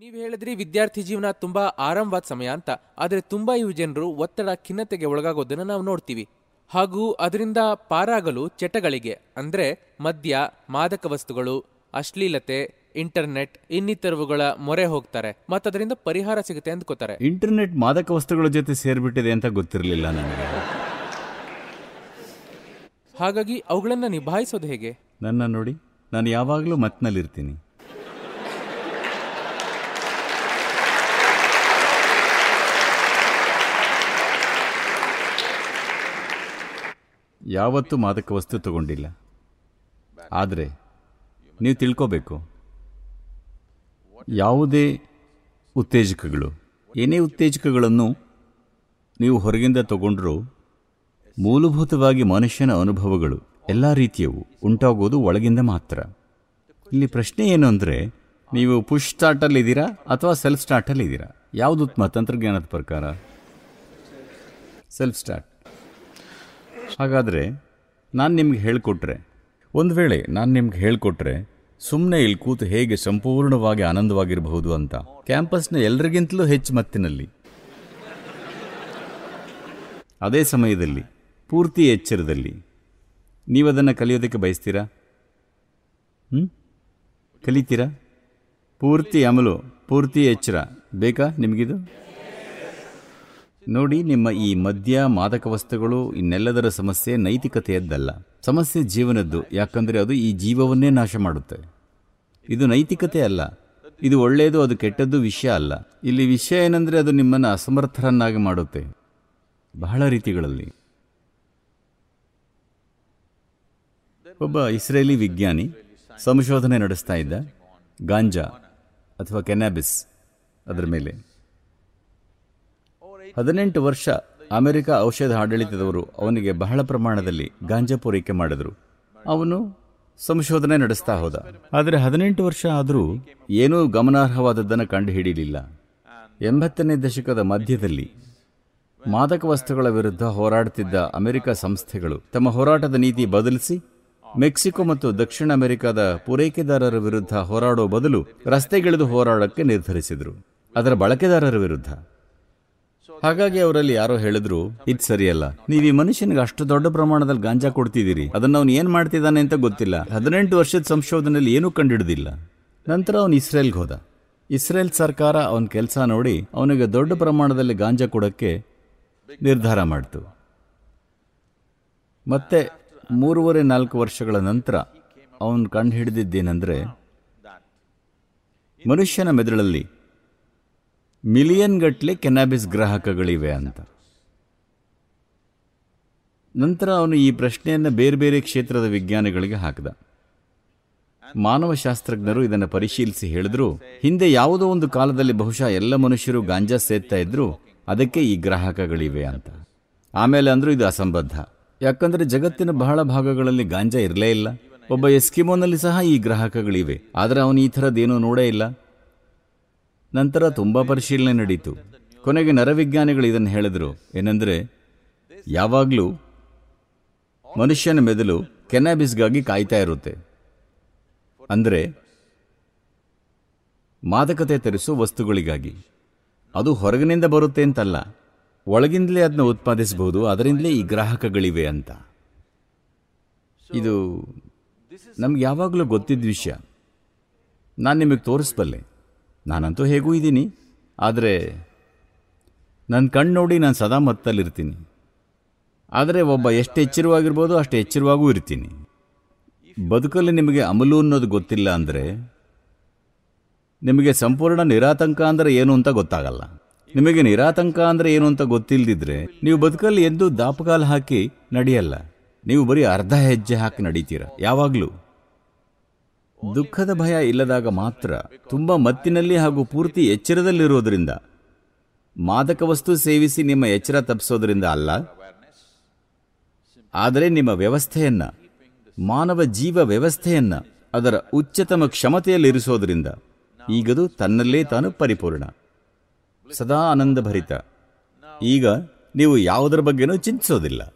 ನೀವು ಹೇಳಿದ್ರಿ ವಿದ್ಯಾರ್ಥಿ ಜೀವನ ತುಂಬಾ ಆರಾಮವಾದ ಸಮಯ ಅಂತ ಆದರೆ ತುಂಬಾ ಯುವ ಜನರು ಒತ್ತಡ ಖಿನ್ನತೆಗೆ ಒಳಗಾಗೋದನ್ನ ನಾವು ನೋಡ್ತೀವಿ. ಹಾಗೂ ಅದರಿಂದ ಪಾರಾಗಲು ಚಟಗಳಿಗೆ ಅಂದ್ರೆ ಮದ್ಯ ಮಾದಕ ವಸ್ತುಗಳು ಅಶ್ಲೀಲತೆ ಇಂಟರ್ನೆಟ್ ಇನ್ನಿತರವುಗಳ ಮೊರೆ ಹೋಗ್ತಾರೆ. ಮತ್ತದರಿಂದ ಪರಿಹಾರ ಸಿಗುತ್ತೆ ಅಂದ್ಕೋತಾರೆ. ಇಂಟರ್ನೆಟ್ ಮಾದಕ ವಸ್ತುಗಳ ಜೊತೆ ಸೇರ್ಬಿಟ್ಟಿದೆ ಅಂತ ಗೊತ್ತಿರಲಿಲ್ಲ ನನಗೆ. ಹಾಗಾಗಿ ಅವುಗಳನ್ನ ನಿಭಾಯಿಸೋದು ಹೇಗೆ? ನನ್ನ ನೋಡಿ ನಾನು ಯಾವಾಗಲೂ ಮತ್ನಲ್ಲಿರ್ತೀನಿ. ಯಾವತ್ತೂ ಮಾದಕ ವಸ್ತು ತಗೊಂಡಿಲ್ಲ. ಆದರೆ ನೀವು ತಿಳ್ಕೋಬೇಕು. ಯಾವುದೇ ಉತ್ತೇಜಕಗಳು, ಏನೇ ಉತ್ತೇಜಕಗಳನ್ನು ನೀವು ಹೊರಗಿಂದ ತಗೊಂಡರೂ ಮೂಲಭೂತವಾಗಿ ಮನುಷ್ಯನ ಅನುಭವಗಳು ಎಲ್ಲ ರೀತಿಯವು ಉಂಟಾಗೋದು ಒಳಗಿಂದ ಮಾತ್ರ. ಇಲ್ಲಿ ಪ್ರಶ್ನೆ ಏನು ಅಂದರೆ, ನೀವು ಪುಷ್ ಸ್ಟಾರ್ಟಲ್ಲಿದ್ದೀರಾ ಅಥವಾ ಸೆಲ್ಫ್ ಸ್ಟಾರ್ಟಲ್ಲಿದ್ದೀರಾ ಯಾವುದು ಉತ್ತಮ ತಂತ್ರಜ್ಞಾನದ ಪ್ರಕಾರ? Self start. ಹಾಗಾದರೆ ನಾನು ನಿಮ್ಗೆ ಹೇಳಿಕೊಟ್ರೆ. ಒಂದು ವೇಳೆ ನಾನು ನಿಮ್ಗೆ ಹೇಳಿಕೊಟ್ರೆ ಸುಮ್ಮನೆ ಇಲ್ಲಿ ಕೂತು ಹೇಗೆ ಸಂಪೂರ್ಣವಾಗಿ ಆನಂದವಾಗಿರಬಹುದು ಅಂತ. ಕ್ಯಾಂಪಸ್ನ ಎಲ್ಲರಿಗಿಂತಲೂ ಹೆಚ್ಚು ಮತ್ತಿನಲ್ಲಿ. ಅದೇ ಸಮಯದಲ್ಲಿ, ಪೂರ್ತಿ ಎಚ್ಚರದಲ್ಲಿ ನೀವು ಅದನ್ನು ಕಲಿಯೋದಕ್ಕೆ ಬಯಸ್ತೀರಾ? ಹ್ಞೂ ಕಲಿತೀರಾ? ಪೂರ್ತಿ ಅಮಲು, ಪೂರ್ತಿ ಎಚ್ಚರ, ಬೇಕಾ ನಿಮಗಿದು? ನೋಡಿ, ನಿಮ್ಮ ಈ ಮದ್ಯ, ಮಾದಕ ವಸ್ತುಗಳು ಇನ್ನೆಲ್ಲದರ ಸಮಸ್ಯೆ ನೈತಿಕತೆಯದ್ದಲ್ಲ. ಸಮಸ್ಯೆ ಜೀವನದ್ದು, ಯಾಕಂದರೆ ಅದು ಈ ಜೀವವನ್ನೇ ನಾಶ ಮಾಡುತ್ತೆ. ಇದು ನೈತಿಕತೆ ಅಲ್ಲ. ಇದು ಒಳ್ಳೆಯದು ಅದು ಕೆಟ್ಟದ್ದು ವಿಷಯ ಅಲ್ಲ. ಇಲ್ಲಿ ವಿಷಯ ಏನಂದರೆ ಅದು ನಿಮ್ಮನ್ನು ಅಸಮರ್ಥರನ್ನಾಗಿ ಮಾಡುತ್ತೆ. ಬಹಳ ರೀತಿಗಳಲ್ಲಿ. ಒಬ್ಬ ಇಸ್ರೇಲಿ ವಿಜ್ಞಾನಿ ಸಂಶೋಧನೆ ನಡೆಸ್ತಾ ಇದ್ದ ಗಾಂಜಾ ಅಥವಾ ಕೆನಾಬಿಸ್ ಅದರ ಮೇಲೆ. ಹದಿನೆಂಟು ವರ್ಷ ಅಮೆರಿಕ ಔಷಧ ಆಡಳಿತದವರು ಅವನಿಗೆ ಬಹಳ ಪ್ರಮಾಣದಲ್ಲಿ ಗಾಂಜಾ ಪೂರೈಕೆ ಮಾಡಿದ್ರು. ಅವನು ಸಂಶೋಧನೆ ನಡೆಸ್ತಾ ಹೋದ. ಆದರೆ ಹದಿನೆಂಟು ವರ್ಷ ಆದರೂ ಏನೂ ಗಮನಾರ್ಹವಾದದ್ದನ್ನು ಕಂಡುಹಿಡಿಯಲಿಲ್ಲ ಎಂಬತ್ತನೇ ದಶಕದ ಮಧ್ಯದಲ್ಲಿ ಮಾದಕ ವಸ್ತುಗಳ ವಿರುದ್ಧ ಹೋರಾಡುತ್ತಿದ್ದ ಅಮೆರಿಕ ಸಂಸ್ಥೆಗಳು ತಮ್ಮ ಹೋರಾಟದ ನೀತಿ ಬದಲಿಸಿ ಮೆಕ್ಸಿಕೋ ಮತ್ತು ದಕ್ಷಿಣ ಅಮೆರಿಕದ ಪೂರೈಕೆದಾರರ ವಿರುದ್ಧ ಹೋರಾಡೋ ಬದಲು ರಸ್ತೆಗಿಳಿದು ಹೋರಾಡಕ್ಕೆ ನಿರ್ಧರಿಸಿದರು. ಅದರ ಬಳಕೆದಾರರ ವಿರುದ್ಧ. ಹಾಗಾಗಿ ಅವರಲ್ಲಿ ಯಾರೋ ಹೇಳಿದ್ರು, ಇದು ಸರಿಯಲ್ಲ. ನೀವು ಈ ಮನುಷ್ಯನಿಗೆ ಅಷ್ಟು ದೊಡ್ಡ ಪ್ರಮಾಣದಲ್ಲಿ ಗಾಂಜಾ ಕೊಡ್ತಿದ್ದೀರಿ. ಅದನ್ನ ಅವನು ಏನ್ ಮಾಡ್ತಿದ್ದಾನೆ ಅಂತ ಗೊತ್ತಿಲ್ಲ. ಹದಿನೆಂಟು ವರ್ಷದ ಸಂಶೋಧನೆಯಲ್ಲಿ ಏನೂ ಕಂಡುಹಿಡಿದಿಲ್ಲ. ನಂತರ ಅವನು ಇಸ್ರೇಲ್ಗೆ ಹೋದ. ಇಸ್ರೇಲ್ ಸರ್ಕಾರ ಅವನ ಕೆಲಸ ನೋಡಿ ಅವನಿಗೆ ದೊಡ್ಡ ಪ್ರಮಾಣದಲ್ಲಿ ಗಾಂಜಾ ಕೊಡಕ್ಕೆ ನಿರ್ಧಾರ ಮಾಡಿತು. ಮತ್ತೆ ಮೂರುವರೆ ನಾಲ್ಕು ವರ್ಷಗಳ ನಂತರ ಅವನು ಕಂಡು ಹಿಡಿದಿದ್ದೇನೆಂದರೆ ಮನುಷ್ಯನ ಮೆದುಳಲ್ಲಿ ಮಿಲಿಯನ್ ಗಟ್ಟಲೆ ಕೆನಾಬಿಸ್ ಗ್ರಾಹಕಗಳಿವೆ ಅಂತ. ನಂತರ ಅವನು ಈ ಪ್ರಶ್ನೆಯನ್ನು ಬೇರೆ ಬೇರೆ ಕ್ಷೇತ್ರದ ವಿಜ್ಞಾನಿಗಳಿಗೆ ಹಾಕಿದ. ಮಾನವಶಾಸ್ತ್ರಜ್ಞರು ಇದನ್ನು ಪರಿಶೀಲಿಸಿ ಹೇಳಿದ್ರು, ಹಿಂದೆ ಯಾವುದೋ ಒಂದು ಕಾಲದಲ್ಲಿ ಬಹುಶಃ ಎಲ್ಲ ಮನುಷ್ಯರು ಗಾಂಜಾ ಸೇರ್ತಾ ಇದ್ರು, ಅದಕ್ಕೆ ಈ ಗ್ರಾಹಕಗಳಿವೆ ಅಂತ. ಆಮೇಲೆ ಅಂದರೂ ಇದು ಅಸಂಬದ್ಧ. ಯಾಕಂದ್ರೆ ಜಗತ್ತಿನ ಬಹಳ ಭಾಗಗಳಲ್ಲಿ ಗಾಂಜಾ ಇರಲೇ ಇಲ್ಲ. ಒಬ್ಬ ಎಸ್ಕಿಮೋನಲ್ಲಿ ಸಹ ಈ ಗ್ರಾಹಕಗಳಿವೆ. ಆದರೆ ಅವನು ಈ ಥರದ್ದೇನೂ ನೋಡೇ ಇಲ್ಲ. ನಂತರ ತುಂಬ ಪರಿಶೀಲನೆ ನಡೀತು. ಕೊನೆಗೆ ನರವಿಜ್ಞಾನಿಗಳು ಇದನ್ನು ಹೇಳಿದರು. ಏನೆಂದರೆ, ಯಾವಾಗಲೂ ಮನುಷ್ಯನ ಮೆದುಳು ಕೆನಾಬಿಸ್ಗಾಗಿ ಕಾಯ್ತಾ ಇರುತ್ತೆ. ಅಂದರೆ, ಮಾದಕತೆ ತರಿಸುವ ವಸ್ತುಗಳಿಗಾಗಿ. ಅದು ಹೊರಗಿನಿಂದ ಬರುತ್ತೆ ಅಂತಲ್ಲ. ಒಳಗಿಂದಲೇ ಅದನ್ನ ಉತ್ಪಾದಿಸಬಹುದು ಅದರಿಂದಲೇ ಈ ಗ್ರಾಹಕಗಳಿವೆ ಅಂತ. ಇದು ನಮ್ಗೆ ಯಾವಾಗಲೂ ಗೊತ್ತಿದ್ದ ವಿಷಯ. ನಾನು ನಿಮಗೆ ತೋರಿಸ್ಬಲ್ಲೆ. ನಾನಂತೂ ಹೇಗೂ ಇದ್ದೀನಿ. ಆದರೆ ನನ್ನ ಕಣ್ಣು ನೋಡಿ ನಾನು ಸದಾ ಮತ್ತಲ್ಲಿರ್ತೀನಿ. ಆದರೆ ಒಬ್ಬ ಎಷ್ಟು ಎಚ್ಚರವಾಗಿರ್ಬೋದು ಅಷ್ಟು ಎಚ್ಚರವಾಗೂ ಇರ್ತೀನಿ. ಬದುಕಲ್ಲಿ ನಿಮಗೆ ಅಮಲು ಅನ್ನೋದು ಗೊತ್ತಿಲ್ಲ ಅಂದರೆ ನಿಮಗೆ ಸಂಪೂರ್ಣ ನಿರಾತಂಕ ಅಂದರೆ ಏನು ಅಂತ ಗೊತ್ತಾಗಲ್ಲ. ನಿಮಗೆ ನಿರಾತಂಕ ಅಂದರೆ ಏನು ಅಂತ ಗೊತ್ತಿಲ್ಲದಿದ್ದರೆ ನೀವು ಬದುಕಲ್ಲಿ ಎಂದೂ ದಾಪಕಾಲ ಹಾಕಿ ನಡೆಯಲ್ಲ. ನೀವು ಬರೀ ಅರ್ಧ ಹೆಜ್ಜೆ ಹಾಕಿ ನಡೀತೀರ. ಯಾವಾಗಲೂ. ದುಃಖದ ಭಯ ಇಲ್ಲದಾಗ ಮಾತ್ರ ತುಂಬ ಮತ್ತಿನಲ್ಲಿ ಹಾಗೂ ಪೂರ್ತಿ ಎಚ್ಚರದಲ್ಲಿರೋದ್ರಿಂದ ಮಾದಕ ವಸ್ತು ಸೇವಿಸಿ ನಿಮ್ಮ ಎಚ್ಚರ ತಪ್ಪಿಸೋದ್ರಿಂದ ಅಲ್ಲ. ಆದರೆ ನಿಮ್ಮ ವ್ಯವಸ್ಥೆಯನ್ನ, ಮಾನವ ಜೀವ ವ್ಯವಸ್ಥೆಯನ್ನ, ಅದರ ಉಚ್ಚತಮ ಕ್ಷಮತೆಯಲ್ಲಿರಿಸೋದ್ರಿಂದ ಈಗದು ತನ್ನಲ್ಲೇ ತಾನು ಪರಿಪೂರ್ಣ. ಸದಾ ಆನಂದಭರಿತ. ಈಗ ನೀವು ಯಾವುದರ ಬಗ್ಗೆನೂ ಚಿಂತಿಸೋದಿಲ್ಲ.